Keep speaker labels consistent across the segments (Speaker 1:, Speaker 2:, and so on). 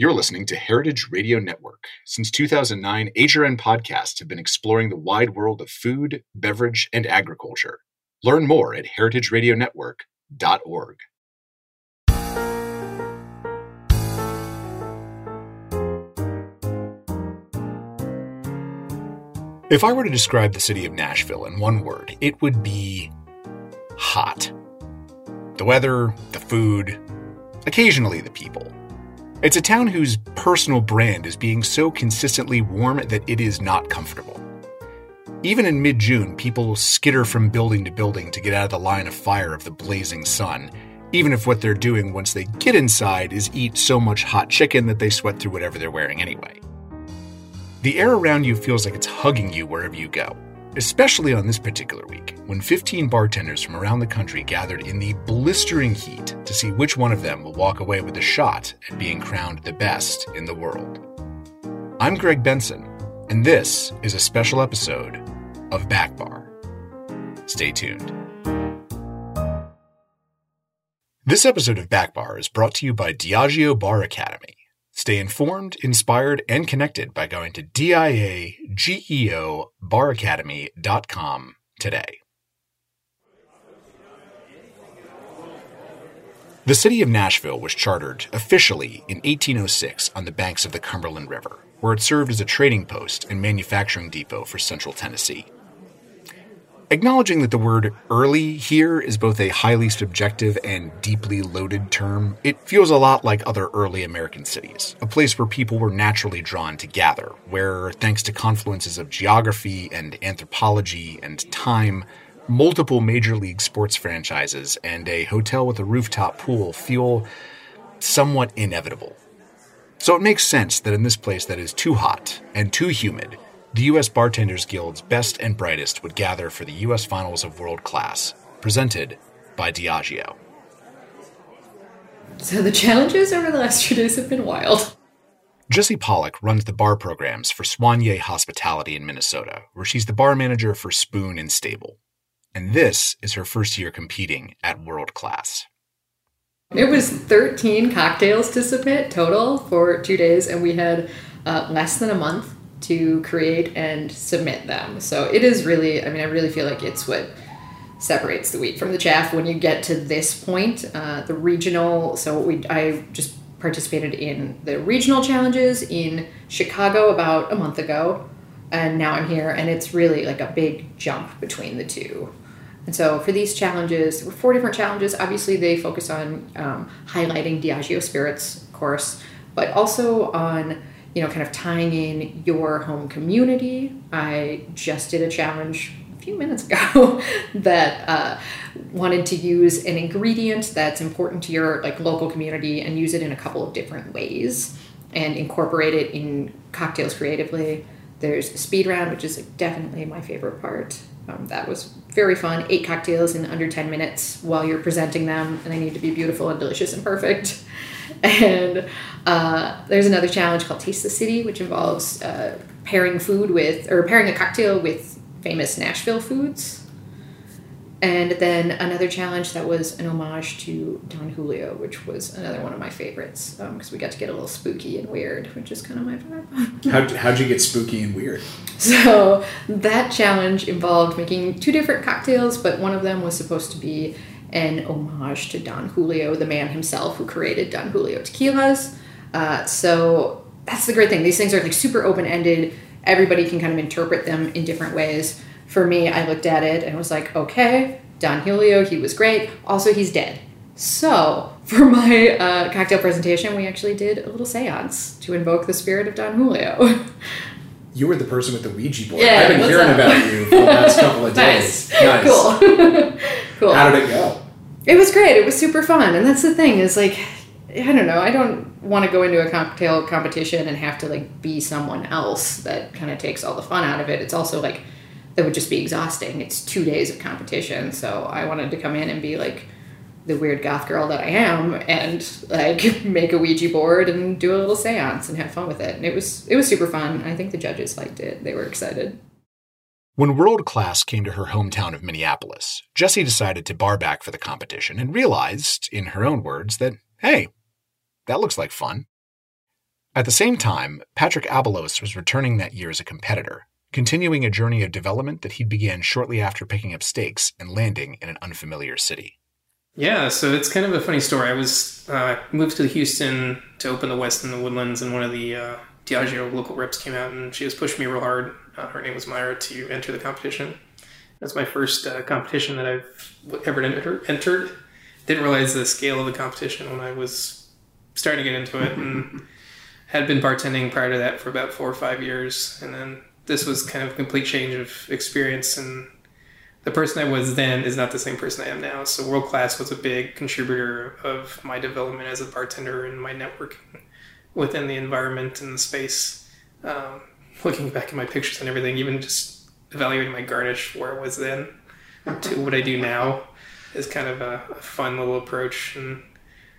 Speaker 1: You're listening to Heritage Radio Network. Since 2009, HRN podcasts have been exploring the wide world of food, beverage, and agriculture. Learn more at heritageradionetwork.org. If I were to describe the city of Nashville in one word, it would be hot. The weather, the food, occasionally the people. It's a town whose personal brand is being so consistently warm that it is not comfortable. Even in mid June, people skitter from building to building to get out of the line of fire of the blazing sun, even if what they're doing once they get inside is eat so much hot chicken that they sweat through whatever they're wearing anyway. The air around you feels like it's hugging you wherever you go especially on this particular week, when 15 bartenders from around the country gathered in the blistering heat to see which one of them will walk away with a shot at being crowned the best in the world. I'm Greg Benson, and this is a special episode of Back Bar. Stay tuned. This episode of Back Bar is brought to you by Diageo Bar Academy Stay informed, inspired, and connected by going to diageobaracademy.com today. The city of Nashville was chartered officially in 1806 on the banks of the Cumberland River, where it served as a trading post and manufacturing depot for central Tennessee. Acknowledging that the word early here is both a highly subjective and deeply loaded term, it feels a lot like other early American cities, a place where people were naturally drawn to gather, where, thanks to confluences of geography and anthropology and time, multiple major league sports franchises and a hotel with a rooftop pool feel somewhat inevitable. So it makes sense that in this place that is too hot and too humid, the U.S. Bartenders Guild's best and brightest would gather for the U.S. Finals of World Class, presented by Diageo.
Speaker 2: So the challenges over the last few days have been wild.
Speaker 1: Jesse Pollock runs the bar programs for Soigné Hospitality in Minnesota, where she's the bar manager for Spoon and Stable. And this is her first year competing at World Class.
Speaker 2: It was 13 cocktails to submit total for two days, and we had uh, less than a month to create and submit them. So it is really, I mean, I really feel like it's what separates the wheat from the chaff when you get to this point. Uh, the regional, so we, I just participated in the regional challenges in Chicago about a month ago, and now I'm here, and it's really like a big jump between the two. And so for these challenges, there were four different challenges. Obviously, they focus on um, highlighting Diageo spirits, of course, but also on you know, kind of tying in your home community. I just did a challenge a few minutes ago that uh, wanted to use an ingredient that's important to your like local community and use it in a couple of different ways and incorporate it in cocktails creatively. There's speed round, which is definitely my favorite part. Um, that was very fun. Eight cocktails in under 10 minutes while you're presenting them, and they need to be beautiful and delicious and perfect. And uh, there's another challenge called Taste the City, which involves uh, pairing food with, or pairing a cocktail with famous Nashville foods. And then another challenge that was an homage to Don Julio, which was another one of my favorites because um, we got to get a little spooky and weird, which is kind of my vibe.
Speaker 3: how'd, how'd you get spooky and weird?
Speaker 2: So that challenge involved making two different cocktails, but one of them was supposed to be an homage to Don Julio, the man himself who created Don Julio tequilas. Uh, so that's the great thing. These things are like super open ended. Everybody can kind of interpret them in different ways. For me, I looked at it and was like, okay, Don Julio, he was great. Also, he's dead. So, for my uh, cocktail presentation, we actually did a little seance to invoke the spirit of Don Julio.
Speaker 3: you were the person with the Ouija board. Yeah, I've been hearing up? about you for the last couple of days.
Speaker 2: nice. nice. Cool.
Speaker 3: cool. How did it go?
Speaker 2: It was great. It was super fun. And that's the thing is like I don't know. I don't want to go into a cocktail competition and have to like be someone else. That kind of takes all the fun out of it. It's also like that would just be exhausting. It's 2 days of competition. So I wanted to come in and be like the weird goth girl that I am and like make a Ouija board and do a little séance and have fun with it. And it was it was super fun. I think the judges liked it. They were excited.
Speaker 1: When World Class came to her hometown of Minneapolis, Jesse decided to bar back for the competition and realized, in her own words, that, hey, that looks like fun. At the same time, Patrick Abelos was returning that year as a competitor, continuing a journey of development that he began shortly after picking up stakes and landing in an unfamiliar city.
Speaker 4: Yeah, so it's kind of a funny story. I was uh, moved to Houston to open the Westin the Woodlands, and one of the uh, Diageo local reps came out, and she was pushing me real hard. Uh, her name was Myra to enter the competition. That's my first uh, competition that I've ever entered. Didn't realize the scale of the competition when I was starting to get into it, and had been bartending prior to that for about four or five years, and then this was kind of a complete change of experience and the person I was then is not the same person I am now. So world class was a big contributor of my development as a bartender and my networking within the environment and the space. Um, looking back at my pictures and everything, even just evaluating my garnish where I was then to what I do now is kind of a, a fun little approach. And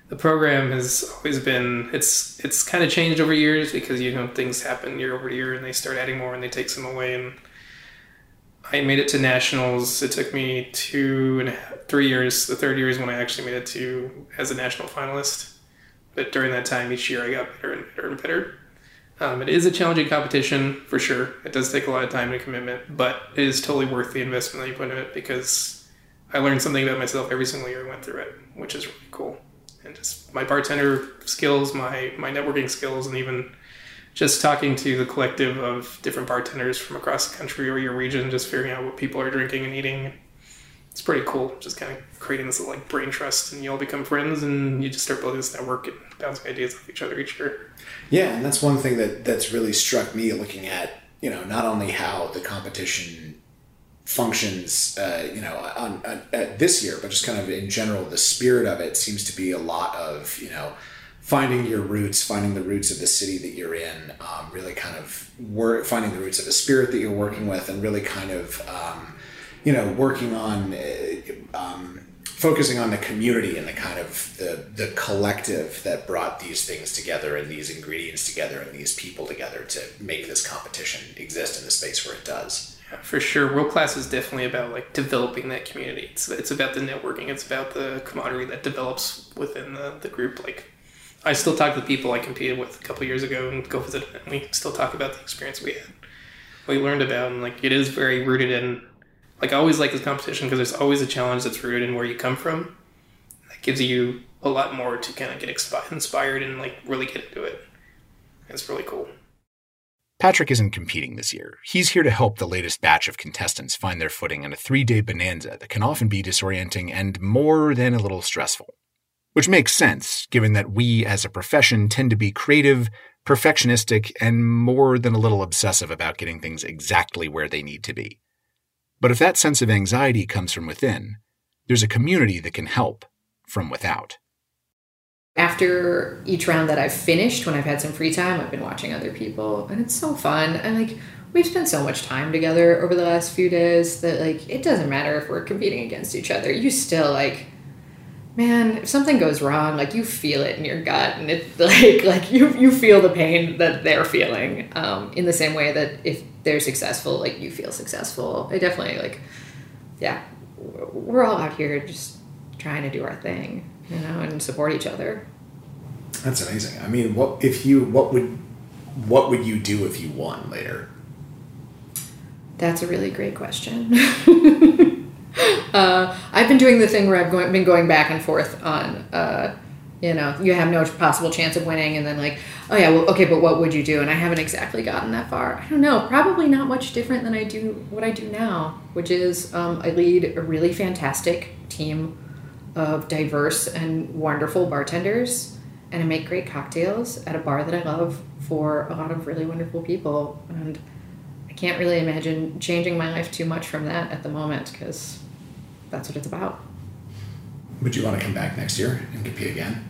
Speaker 4: the program has always been it's it's kind of changed over years because you know things happen year over year and they start adding more and they take some away and I made it to nationals. It took me two and three years. The third year is when I actually made it to as a national finalist. But during that time, each year I got better and better and better. Um, it is a challenging competition for sure. It does take a lot of time and commitment, but it is totally worth the investment that you put in it because I learned something about myself every single year I went through it, which is really cool. And just my bartender skills, my my networking skills, and even just talking to the collective of different bartenders from across the country or your region, just figuring out what people are drinking and eating. It's pretty cool. Just kind of creating this like brain trust, and you all become friends, and you just start building this network and bouncing ideas off each other each year.
Speaker 3: Yeah, and that's one thing that that's really struck me looking at you know not only how the competition functions, uh, you know, on, on, this year, but just kind of in general, the spirit of it seems to be a lot of you know finding your roots, finding the roots of the city that you're in, um, really kind of work, finding the roots of the spirit that you're working with, and really kind of, um, you know, working on, uh, um, focusing on the community and the kind of the the collective that brought these things together and these ingredients together and these people together to make this competition exist in the space where it does.
Speaker 4: For sure. World class is definitely about like developing that community. It's, it's about the networking. It's about the camaraderie that develops within the, the group. Like I still talk to the people I competed with a couple years ago and go visit. And we still talk about the experience we had, we learned about, and like it is very rooted in. Like I always like this competition because there's always a challenge that's rooted in where you come from. That gives you a lot more to kind of get inspired and like really get into it. It's really cool.
Speaker 1: Patrick isn't competing this year. He's here to help the latest batch of contestants find their footing in a three day bonanza that can often be disorienting and more than a little stressful. Which makes sense, given that we as a profession tend to be creative, perfectionistic, and more than a little obsessive about getting things exactly where they need to be. But if that sense of anxiety comes from within, there's a community that can help from without.
Speaker 2: After each round that I've finished, when I've had some free time, I've been watching other people, and it's so fun. And like, we've spent so much time together over the last few days that like, it doesn't matter if we're competing against each other. You still like man, if something goes wrong, like you feel it in your gut, and it's like like you you feel the pain that they're feeling. Um, in the same way that if they're successful, like you feel successful. I definitely like, yeah, we're all out here just trying to do our thing, you know, and support each other.
Speaker 3: That's amazing. I mean, what if you what would what would you do if you won later?
Speaker 2: That's a really great question. uh, I've been doing the thing where I've going, been going back and forth on, uh, you know, you have no possible chance of winning, and then like, oh yeah, well, okay, but what would you do? And I haven't exactly gotten that far. I don't know. Probably not much different than I do what I do now, which is um, I lead a really fantastic team of diverse and wonderful bartenders, and I make great cocktails at a bar that I love for a lot of really wonderful people, and I can't really imagine changing my life too much from that at the moment because that's what it's about.
Speaker 3: Would you want to come back next year and compete again?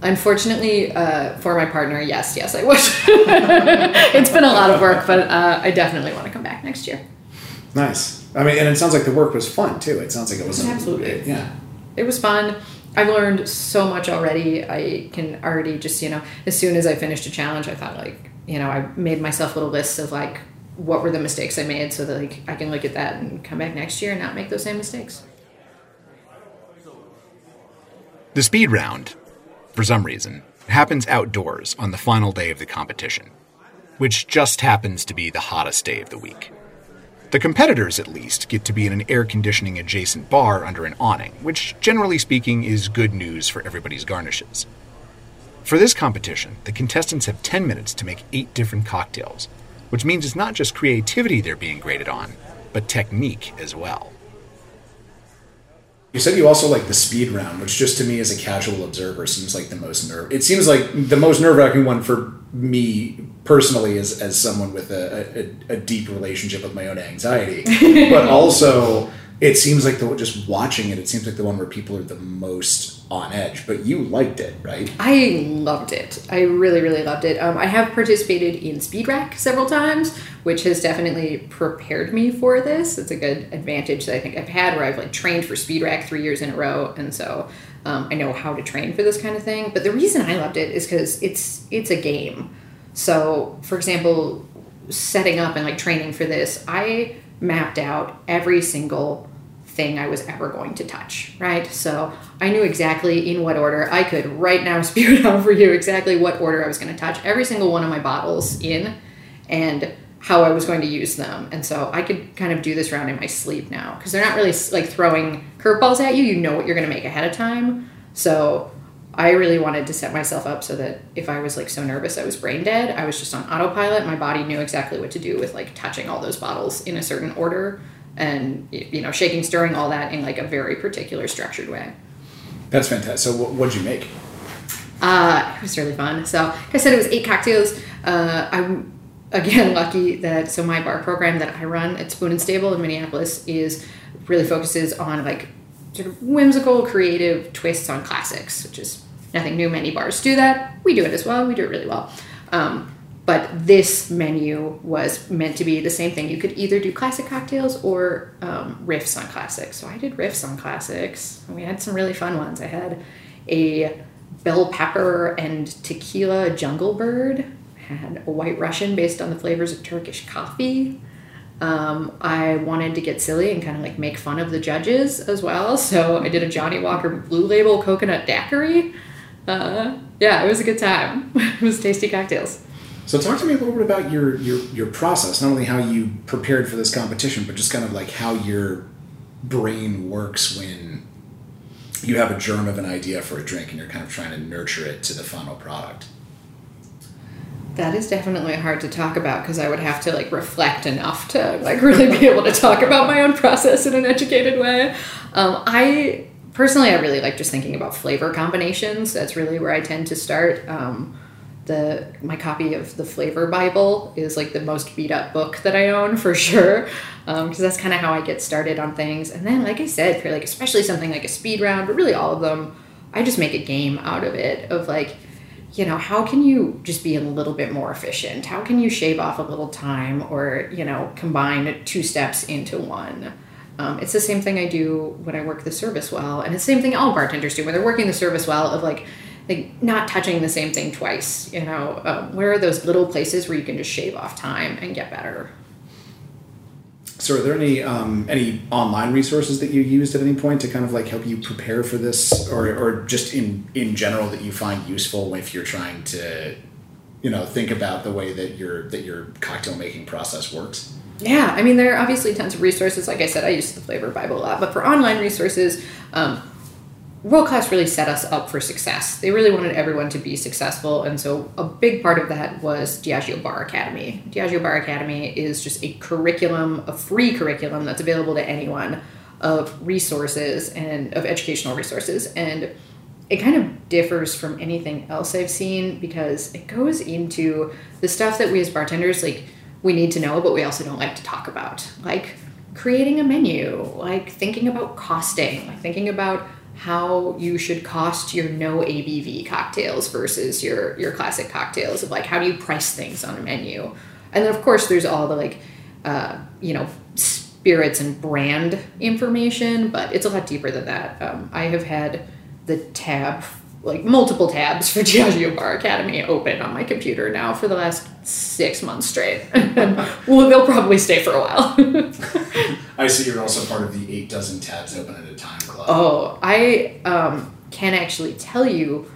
Speaker 2: Unfortunately, uh, for my partner, yes, yes, I would. it's been a lot of work, but uh, I definitely want to come back next year.
Speaker 3: Nice. I mean, and it sounds like the work was fun too. It sounds like it was
Speaker 2: absolutely
Speaker 3: it, yeah.
Speaker 2: It was fun. I've learned so much already. I can already just you know, as soon as I finished a challenge, I thought like you know, I made myself little lists of like what were the mistakes I made so that like I can look at that and come back next year and not make those same mistakes.
Speaker 1: The speed round, for some reason, happens outdoors on the final day of the competition, which just happens to be the hottest day of the week. The competitors, at least, get to be in an air conditioning adjacent bar under an awning, which, generally speaking, is good news for everybody's garnishes. For this competition, the contestants have 10 minutes to make eight different cocktails, which means it's not just creativity they're being graded on, but technique as well.
Speaker 3: You said you also like the speed round, which just to me as a casual observer seems like the most nerve. It seems like the most nerve wracking one for me personally as, as someone with a, a, a deep relationship with my own anxiety. but also, it seems like the just watching it, it seems like the one where people are the most on edge. But you liked it, right?
Speaker 2: I loved it. I really, really loved it. Um, I have participated in Speed Rack several times, which has definitely prepared me for this. It's a good advantage that I think I've had where I've like trained for Speed Rack three years in a row, and so um, I know how to train for this kind of thing. But the reason I loved it is because it's it's a game. So, for example, setting up and like training for this, I mapped out every single thing I was ever going to touch, right? So I knew exactly in what order I could right now spew it out for you exactly what order I was going to touch every single one of my bottles in and how I was going to use them. And so I could kind of do this round in my sleep now because they're not really like throwing curveballs at you. You know what you're going to make ahead of time. So I really wanted to set myself up so that if I was like so nervous I was brain dead, I was just on autopilot. My body knew exactly what to do with like touching all those bottles in a certain order and you know shaking, stirring all that in like a very particular structured way.
Speaker 3: That's fantastic. So what would you make?
Speaker 2: Uh, it was really fun. So like I said, it was eight cocktails. Uh, I'm again lucky that so my bar program that I run at Spoon and Stable in Minneapolis is really focuses on like sort of whimsical, creative twists on classics, which is nothing new. Many bars do that. We do it as well. We do it really well. Um, but this menu was meant to be the same thing. You could either do classic cocktails or um, riffs on classics. So I did riffs on classics. We had some really fun ones. I had a bell pepper and tequila jungle bird. had a white Russian based on the flavors of Turkish coffee. Um, I wanted to get silly and kind of like make fun of the judges as well. So I did a Johnnie Walker Blue Label coconut daiquiri. Uh, yeah, it was a good time. it was tasty cocktails.
Speaker 3: So talk to me a little bit about your, your your process, not only how you prepared for this competition, but just kind of like how your brain works when you have a germ of an idea for a drink and you're kind of trying to nurture it to the final product.
Speaker 2: That is definitely hard to talk about because I would have to like reflect enough to like really be able to talk about my own process in an educated way. Um, I personally, I really like just thinking about flavor combinations. That's really where I tend to start. Um, the my copy of the Flavor Bible is like the most beat up book that I own for sure, because um, that's kind of how I get started on things. And then, like I said, for like especially something like a speed round, but really all of them, I just make a game out of it of like, you know, how can you just be a little bit more efficient? How can you shave off a little time, or you know, combine two steps into one? Um, it's the same thing I do when I work the service well, and it's the same thing all bartenders do when they're working the service well. Of like like not touching the same thing twice you know? Um, where are those little places where you can just shave off time and get better?
Speaker 3: So are there any um, any online resources that you used at any point to kind of like help you prepare for this? Or, or just in in general that you find useful if you're trying to you know think about the way that your that your cocktail making process works?
Speaker 2: Yeah i mean there are obviously tons of resources. Like i said i use the flavor bible a lot. But for online resources um, World Class really set us up for success. They really wanted everyone to be successful, and so a big part of that was Diageo Bar Academy. Diageo Bar Academy is just a curriculum, a free curriculum that's available to anyone of resources and of educational resources, and it kind of differs from anything else I've seen because it goes into the stuff that we as bartenders like we need to know, but we also don't like to talk about, like creating a menu, like thinking about costing, like thinking about how you should cost your no ABV cocktails versus your your classic cocktails of like how do you price things on a menu, and then of course there's all the like uh, you know spirits and brand information, but it's a lot deeper than that. Um, I have had the tab like multiple tabs for Diageo Bar Academy open on my computer now for the last six months straight. well, they'll probably stay for a while.
Speaker 3: I see you're also part of the eight dozen tabs open at a time club.
Speaker 2: Oh, I um, can actually tell you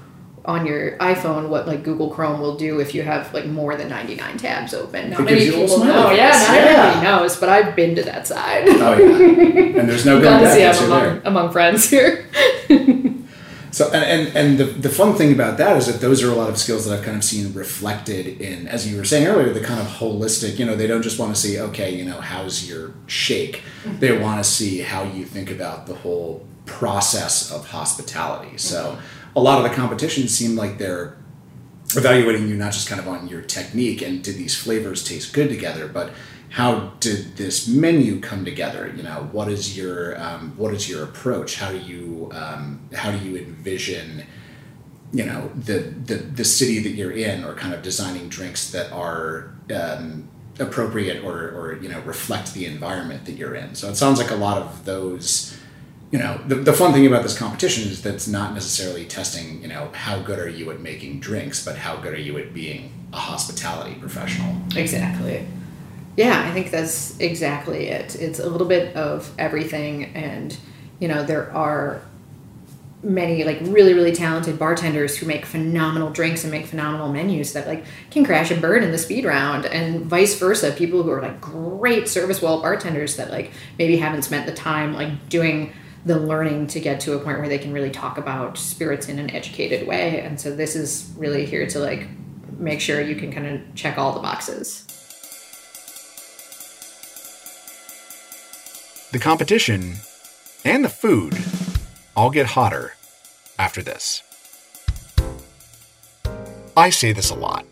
Speaker 2: on your iPhone what like Google Chrome will do if you have like more than 99 tabs open. Not many
Speaker 3: you a
Speaker 2: people know. Yeah,
Speaker 3: face.
Speaker 2: not
Speaker 3: Yeah.
Speaker 2: everybody knows, but I've been to that side.
Speaker 3: Oh yeah, and there's no going back.
Speaker 2: see
Speaker 3: once
Speaker 2: I'm
Speaker 3: there.
Speaker 2: among, among friends here.
Speaker 3: So and, and and the the fun thing about that is that those are a lot of skills that I've kind of seen reflected in, as you were saying earlier, the kind of holistic. You know, they don't just want to see, okay, you know, how's your shake. Mm-hmm. They want to see how you think about the whole process of hospitality. Mm-hmm. So a lot of the competitions seem like they're evaluating you not just kind of on your technique and did these flavors taste good together, but how did this menu come together? You know, what is your um, what is your approach? How do you um, how do you envision you know the, the the city that you're in, or kind of designing drinks that are um, appropriate or or you know reflect the environment that you're in. So it sounds like a lot of those you know the, the fun thing about this competition is that it's not necessarily testing you know how good are you at making drinks but how good are you at being a hospitality professional
Speaker 2: Exactly. Yeah, I think that's exactly it. It's a little bit of everything, and you know there are many like really really talented bartenders who make phenomenal drinks and make phenomenal menus that like can crash and burn in the speed round and vice versa. People who are like great service well bartenders that like maybe haven't spent the time like doing the learning to get to a point where they can really talk about spirits in an educated way. And so this is really here to like make sure you can kind of check all the boxes
Speaker 1: The competition and the food all get hotter after this. I say this a lot.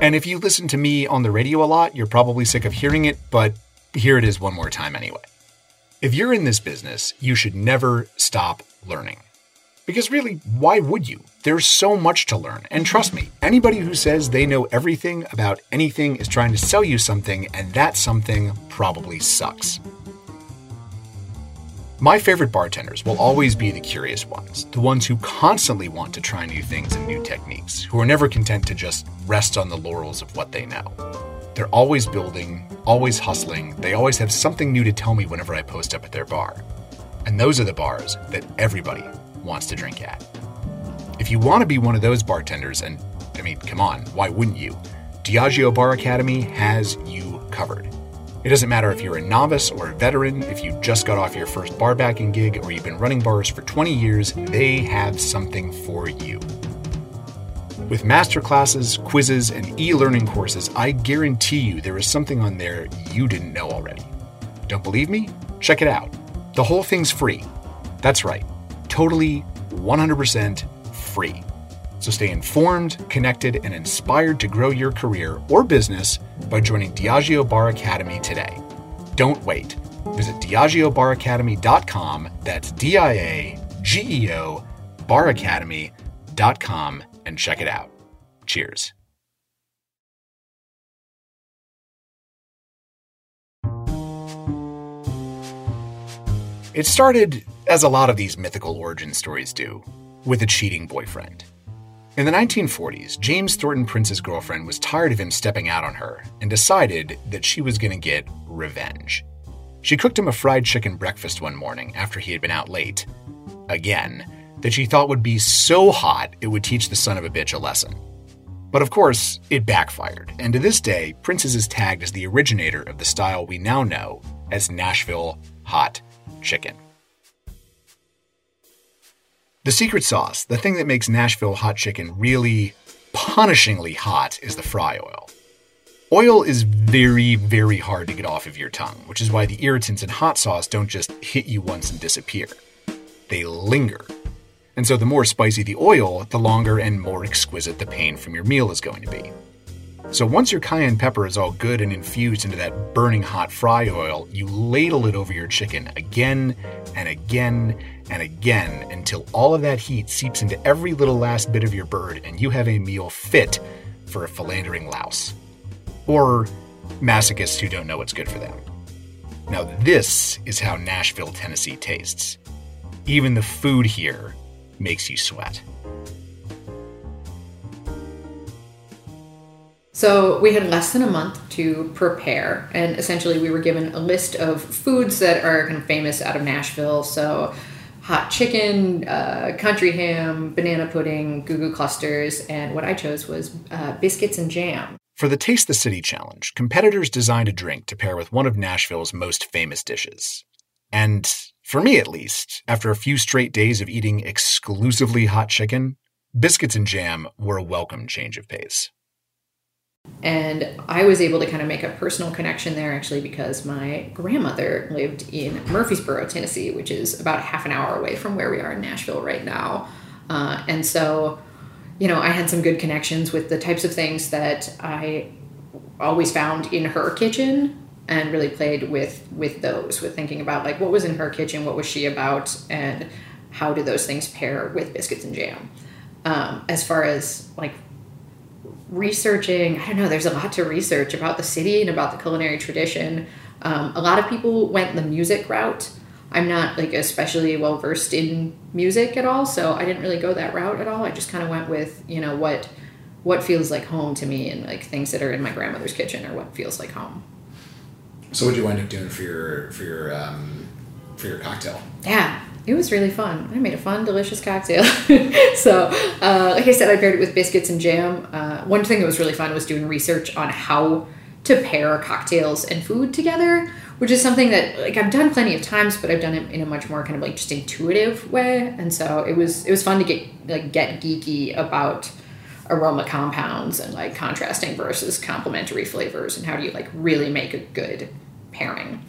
Speaker 1: And if you listen to me on the radio a lot, you're probably sick of hearing it, but here it is one more time anyway. If you're in this business, you should never stop learning. Because really, why would you? There's so much to learn. And trust me, anybody who says they know everything about anything is trying to sell you something, and that something probably sucks. My favorite bartenders will always be the curious ones, the ones who constantly want to try new things and new techniques, who are never content to just rest on the laurels of what they know. They're always building, always hustling, they always have something new to tell me whenever I post up at their bar. And those are the bars that everybody wants to drink at. If you want to be one of those bartenders, and I mean, come on, why wouldn't you? Diageo Bar Academy has you covered. It doesn't matter if you're a novice or a veteran, if you just got off your first bar backing gig, or you've been running bars for 20 years, they have something for you. With masterclasses, quizzes, and e learning courses, I guarantee you there is something on there you didn't know already. Don't believe me? Check it out. The whole thing's free. That's right, totally 100% free. So stay informed, connected, and inspired to grow your career or business by joining Diageo Bar Academy today. Don't wait. Visit DiageoBarAcademy.com, that's D I A G E O, baracademy.com, and check it out. Cheers. It started, as a lot of these mythical origin stories do, with a cheating boyfriend. In the 1940s, James Thornton Prince's girlfriend was tired of him stepping out on her and decided that she was going to get revenge. She cooked him a fried chicken breakfast one morning after he had been out late, again, that she thought would be so hot it would teach the son of a bitch a lesson. But of course, it backfired, and to this day, Prince's is tagged as the originator of the style we now know as Nashville hot chicken. The secret sauce, the thing that makes Nashville hot chicken really punishingly hot, is the fry oil. Oil is very, very hard to get off of your tongue, which is why the irritants in hot sauce don't just hit you once and disappear. They linger. And so the more spicy the oil, the longer and more exquisite the pain from your meal is going to be. So once your cayenne pepper is all good and infused into that burning hot fry oil, you ladle it over your chicken again and again and again until all of that heat seeps into every little last bit of your bird and you have a meal fit for a philandering louse. Or masochists who don't know what's good for them. Now, this is how Nashville, Tennessee tastes. Even the food here makes you sweat.
Speaker 2: So we had less than a month to prepare, and essentially we were given a list of foods that are kind of famous out of Nashville. So hot chicken, uh, country ham, banana pudding, goo goo clusters, and what I chose was uh, biscuits and jam.
Speaker 1: For the Taste the City challenge, competitors designed a drink to pair with one of Nashville's most famous dishes. And for me at least, after a few straight days of eating exclusively hot chicken, biscuits and jam were a welcome change of pace.
Speaker 2: And I was able to kind of make a personal connection there actually because my grandmother lived in Murfreesboro, Tennessee, which is about half an hour away from where we are in Nashville right now. Uh, and so, you know, I had some good connections with the types of things that I always found in her kitchen and really played with with those with thinking about like what was in her kitchen what was she about and how do those things pair with biscuits and jam um, as far as like researching, I don't know, there's a lot to research about the city and about the culinary tradition. Um, a lot of people went the music route. I'm not like especially well versed in music at all, so I didn't really go that route at all. I just kind of went with, you know, what what feels like home to me and like things that are in my grandmother's kitchen or what feels like home.
Speaker 3: So what did you wind up doing for your for your um, for your cocktail?
Speaker 2: Yeah, it was really fun. I made a fun, delicious cocktail. so, uh, like I said, I paired it with biscuits and jam. Uh, one thing that was really fun was doing research on how to pair cocktails and food together, which is something that like I've done plenty of times, but I've done it in a much more kind of like just intuitive way. And so it was it was fun to get like get geeky about aroma compounds and like contrasting versus complementary flavors and how do you like really make a good pairing.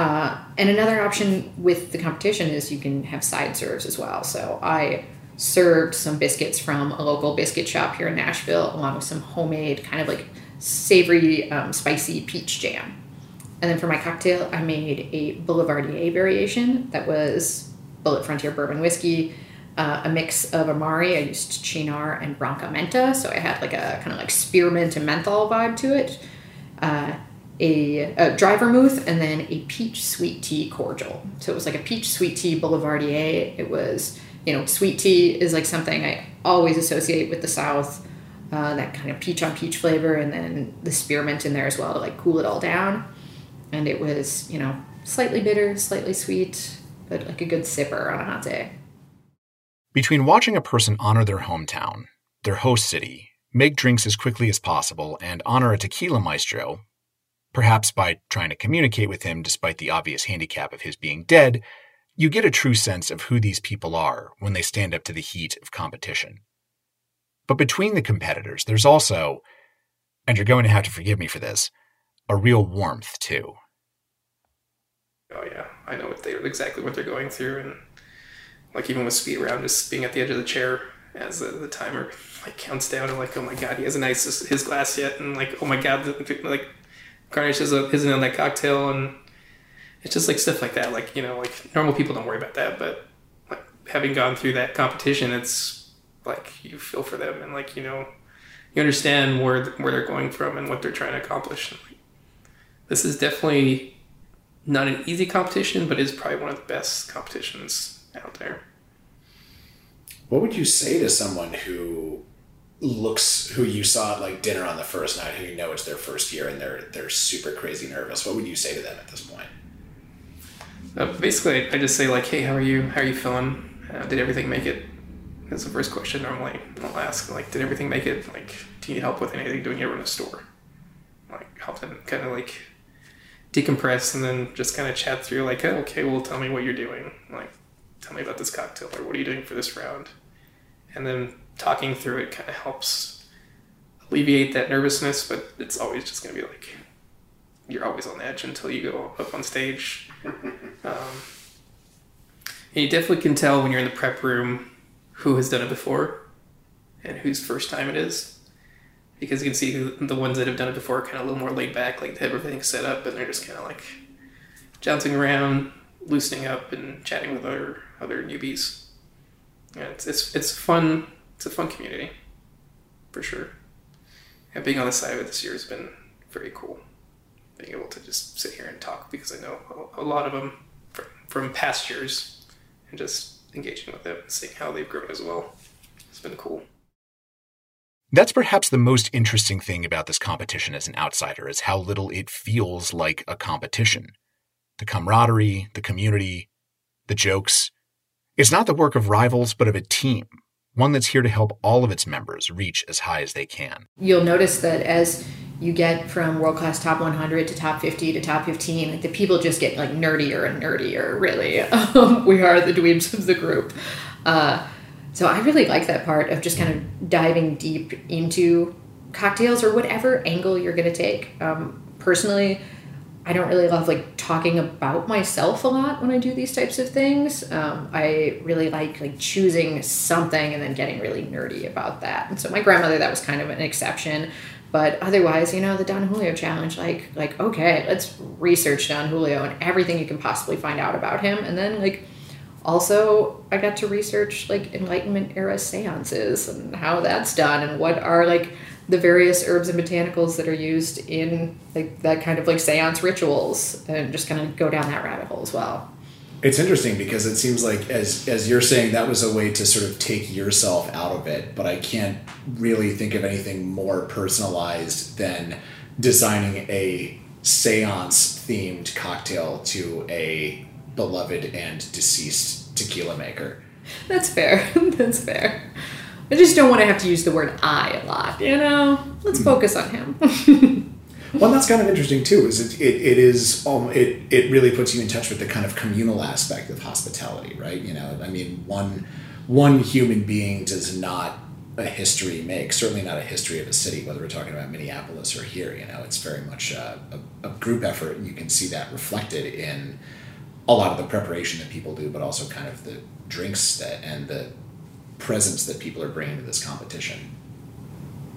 Speaker 2: Uh, and another option with the competition is you can have side serves as well. So I served some biscuits from a local biscuit shop here in Nashville, along with some homemade kind of like savory, um, spicy peach jam. And then for my cocktail, I made a Boulevardier variation that was Bulleit Frontier Bourbon Whiskey, uh, a mix of Amari. I used Cynar and Branca Menta, so I had like a kind of like spearmint and menthol vibe to it. Uh, a, a dry vermouth and then a peach sweet tea cordial. So it was like a peach sweet tea boulevardier. It was, you know, sweet tea is like something I always associate with the South, uh, that kind of peach on peach flavor, and then the spearmint in there as well to like cool it all down. And it was, you know, slightly bitter, slightly sweet, but like a good sipper on a hot day.
Speaker 1: Between watching a person honor their hometown, their host city, make drinks as quickly as possible, and honor a tequila maestro Perhaps by trying to communicate with him despite the obvious handicap of his being dead, you get a true sense of who these people are when they stand up to the heat of competition. But between the competitors, there's also, and you're going to have to forgive me for this, a real warmth too.
Speaker 4: Oh yeah, I know what they exactly what they're going through, and like even with speed round, just being at the edge of the chair as the, the timer like counts down, and like oh my god, he hasn't iced his glass yet, and like oh my god, like garnish is isn't on that cocktail, and it's just like stuff like that. Like you know, like normal people don't worry about that, but like having gone through that competition, it's like you feel for them, and like you know, you understand where where they're going from and what they're trying to accomplish. Like, this is definitely not an easy competition, but it's probably one of the best competitions out there.
Speaker 3: What would you say to someone who looks who you saw at like dinner on the first night who you know it's their first year and they're they're super crazy nervous what would you say to them at this point?
Speaker 4: Uh, basically i just say like hey how are you? How are you feeling? Uh, did everything make it? That's the first question normally i'll ask like did everything make it? Like do you need help with anything? Doing it in a store? Like help them kind of like decompress and then just kind of chat through like oh, okay well tell me what you're doing. Like tell me about this cocktail or what are you doing for this round? And then talking through it kind of helps alleviate that nervousness, but it's always just going to be like you're always on edge until you go up on stage. Um, and you definitely can tell when you're in the prep room who has done it before and whose first time it is. Because you can see who, the ones that have done it before are kind of a little more laid back, like they have everything set up and they're just kind of like jouncing around, loosening up, and chatting with other other newbies. Yeah, it's, it's, it's fun it's a fun community, for sure. And being on the side of it this year has been very cool. Being able to just sit here and talk because I know a lot of them from, past years and just engaging with them and seeing how they've grown as well. It's been cool.
Speaker 1: That's perhaps the most interesting thing about this competition as an outsider is how little it feels like a competition. The camaraderie, the community, the jokes,
Speaker 5: It's not the work of rivals, but of a team, one that's here to help all of its members reach as high as they can.
Speaker 2: You'll notice that as you get from world class top 100 to top 50 to top 15, like the people just get like nerdier and nerdier, really. We are the dweebs of the group. Uh, so I really like that part of just kind of diving deep into cocktails or whatever angle you're going to take. Um, personally, I don't really love like talking about myself a lot when I do these types of things. Um, I really like like choosing something and then getting really nerdy about that. And so my grandmother, that was kind of an exception. But otherwise, you know, the Don Julio challenge, like like okay, let's research Don Julio and everything you can possibly find out about him, and then like also I got to research like Enlightenment era seances and how that's done and what are like the various herbs and botanicals that are used in like that kind of like seance rituals and just kind of go down that rabbit hole as well.
Speaker 1: It's interesting because it seems like as as you're saying that was a way to sort of take yourself out of it, but I can't really think of anything more personalized than designing a seance themed cocktail to a beloved and deceased tequila maker.
Speaker 2: That's fair. That's fair. I just don't want to have to use the word I a lot, you know? Let's focus on him.
Speaker 1: well, that's kind of interesting too. Is it, it, it is um, it it really puts you in touch with the kind of communal aspect of hospitality, right? You know, I mean, one one human being does not a history make. Certainly not a history of a city, whether we're talking about Minneapolis or here. You know, it's very much a, a, a group effort, and you can see that reflected in a lot of the preparation that people do, but also kind of the drinks that and the presence that people are bringing to this competition.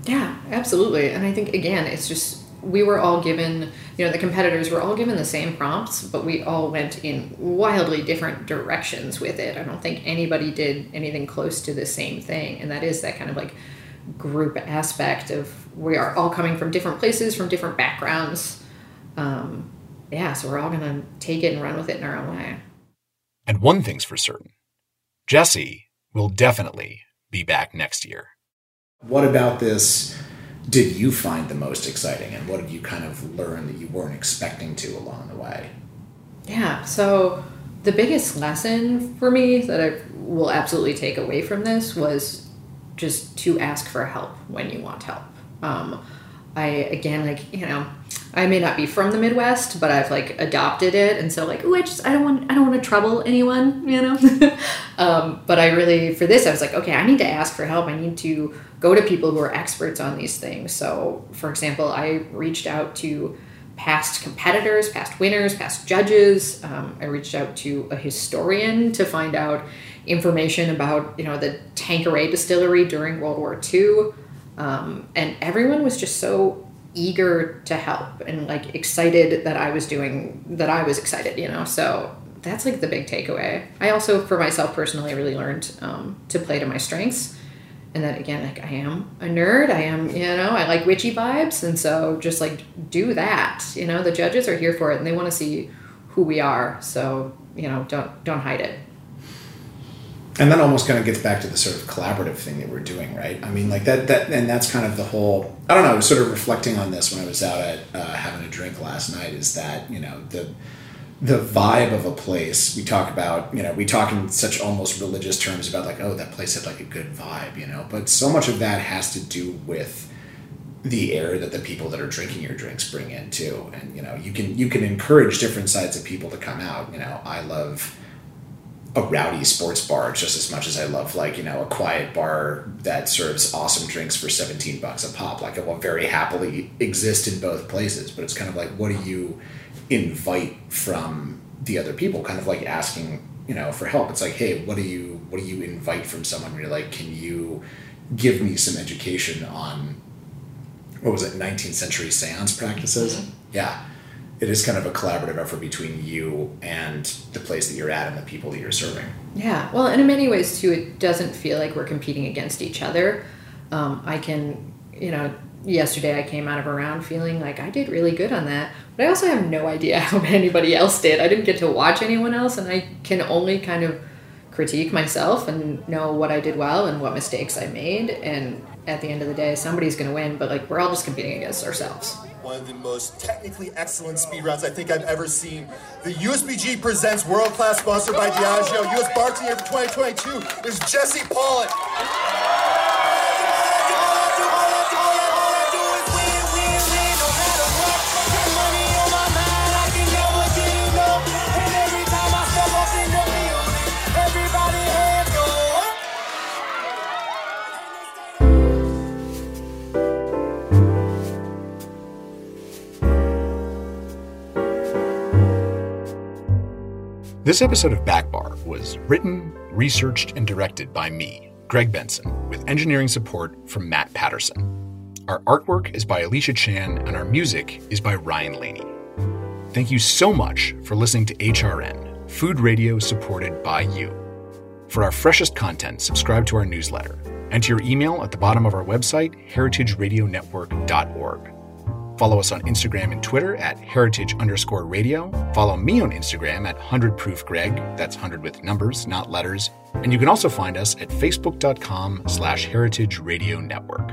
Speaker 2: Yeah, absolutely. And I think again, it's just we were all given, you know, the competitors were all given the same prompts, but we all went in wildly different directions with it. I don't think anybody did anything close to the same thing, and that is that kind of like group aspect of we are all coming from different places, from different backgrounds. Um, yeah, so we're all gonna take it and run with it in our own way.
Speaker 5: And one thing's for certain Jesse will definitely be back next year.
Speaker 1: What about this did you find the most exciting, and what did you kind of learn that you weren't expecting to along the way?
Speaker 2: Yeah, so the biggest lesson for me that I will absolutely take away from this was just to ask for help when you want help. Um, I again like you know I may not be from the Midwest, but I've like adopted it, and so like, oh, I just I don't want I don't want to trouble anyone, you know. um, but I really for this I was like, okay, I need to ask for help. I need to go to people who are experts on these things. So, for example, I reached out to past competitors, past winners, past judges. Um, I reached out to a historian to find out information about you know the Tanqueray distillery during World War II. Um, and everyone was just so eager to help and like excited that I was doing that I was excited, you know. So that's like the big takeaway. I also, for myself personally, really learned um, to play to my strengths. And that again, like I am a nerd. I am, you know, I like witchy vibes, and so just like do that. You know, the judges are here for it, and they want to see who we are. So you know, don't don't hide it
Speaker 1: and that almost kind of gets back to the sort of collaborative thing that we're doing, right? I mean, like that, that, and that's kind of the whole. I don't know. I was sort of reflecting on this when I was out at uh, having a drink last night. Is that you know the the vibe of a place? We talk about you know we talk in such almost religious terms about like oh that place had like a good vibe, you know. But so much of that has to do with the air that the people that are drinking your drinks bring in too, and you know you can you can encourage different sides of people to come out. You know, I love a rowdy sports bar just as much as I love like you know a quiet bar that serves awesome drinks for 17 bucks a pop. Like I will very happily exist in both places but it's kind of like what do you invite from the other people? Kind of like asking you know for help. It's like hey what do you what do you invite from someone? Where you're like can you give me some education on what was it 19th century seance practices? Mm-hmm. yeah it is kind of a collaborative effort between you and the place that you're at and the people that you're serving.
Speaker 2: Yeah, well, and in many ways too, it doesn't feel like we're competing against each other. Um, I can, you know, yesterday I came out of a round feeling like I did really good on that, but I also have no idea how anybody else did. I didn't get to watch anyone else, and I can only kind of critique myself and know what I did well and what mistakes I made. And at the end of the day, somebody's going to win, but like we're all just competing against ourselves.
Speaker 6: One of the most technically excellent speed rounds I think I've ever seen. The USBG presents World Class sponsored by Diageo. US Year for 2022 is Jesse Pollock.
Speaker 1: This episode of Backbar was written, researched, and directed by me, Greg Benson, with engineering support from Matt Patterson. Our artwork is by Alicia Chan, and our music is by Ryan Laney. Thank you so much for listening to HRN, food radio supported by you. For our freshest content, subscribe to our newsletter. Enter your email at the bottom of our website, heritageradionetwork.org. Follow us on Instagram and Twitter at heritage underscore radio. Follow me on Instagram at 100 Proof Greg. That's 100 with numbers, not letters. And you can also find us at facebook.com slash heritage radio network.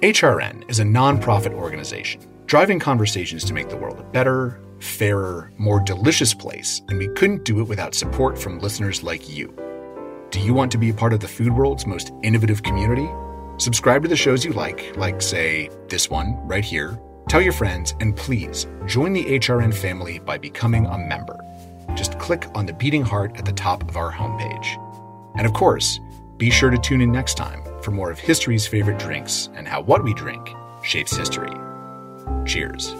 Speaker 1: HRN is a nonprofit organization driving conversations to make the world a better, fairer, more delicious place, and we couldn't do it without support from listeners like you. Do you want to be a part of the food world's most innovative community? Subscribe to the shows you like, like, say, this one right here. Tell your friends, and please join the HRN family by becoming a member. Just click on the beating heart at the top of our homepage. And of course, be sure to tune in next time for more of history's favorite drinks and how what we drink shapes history. Cheers.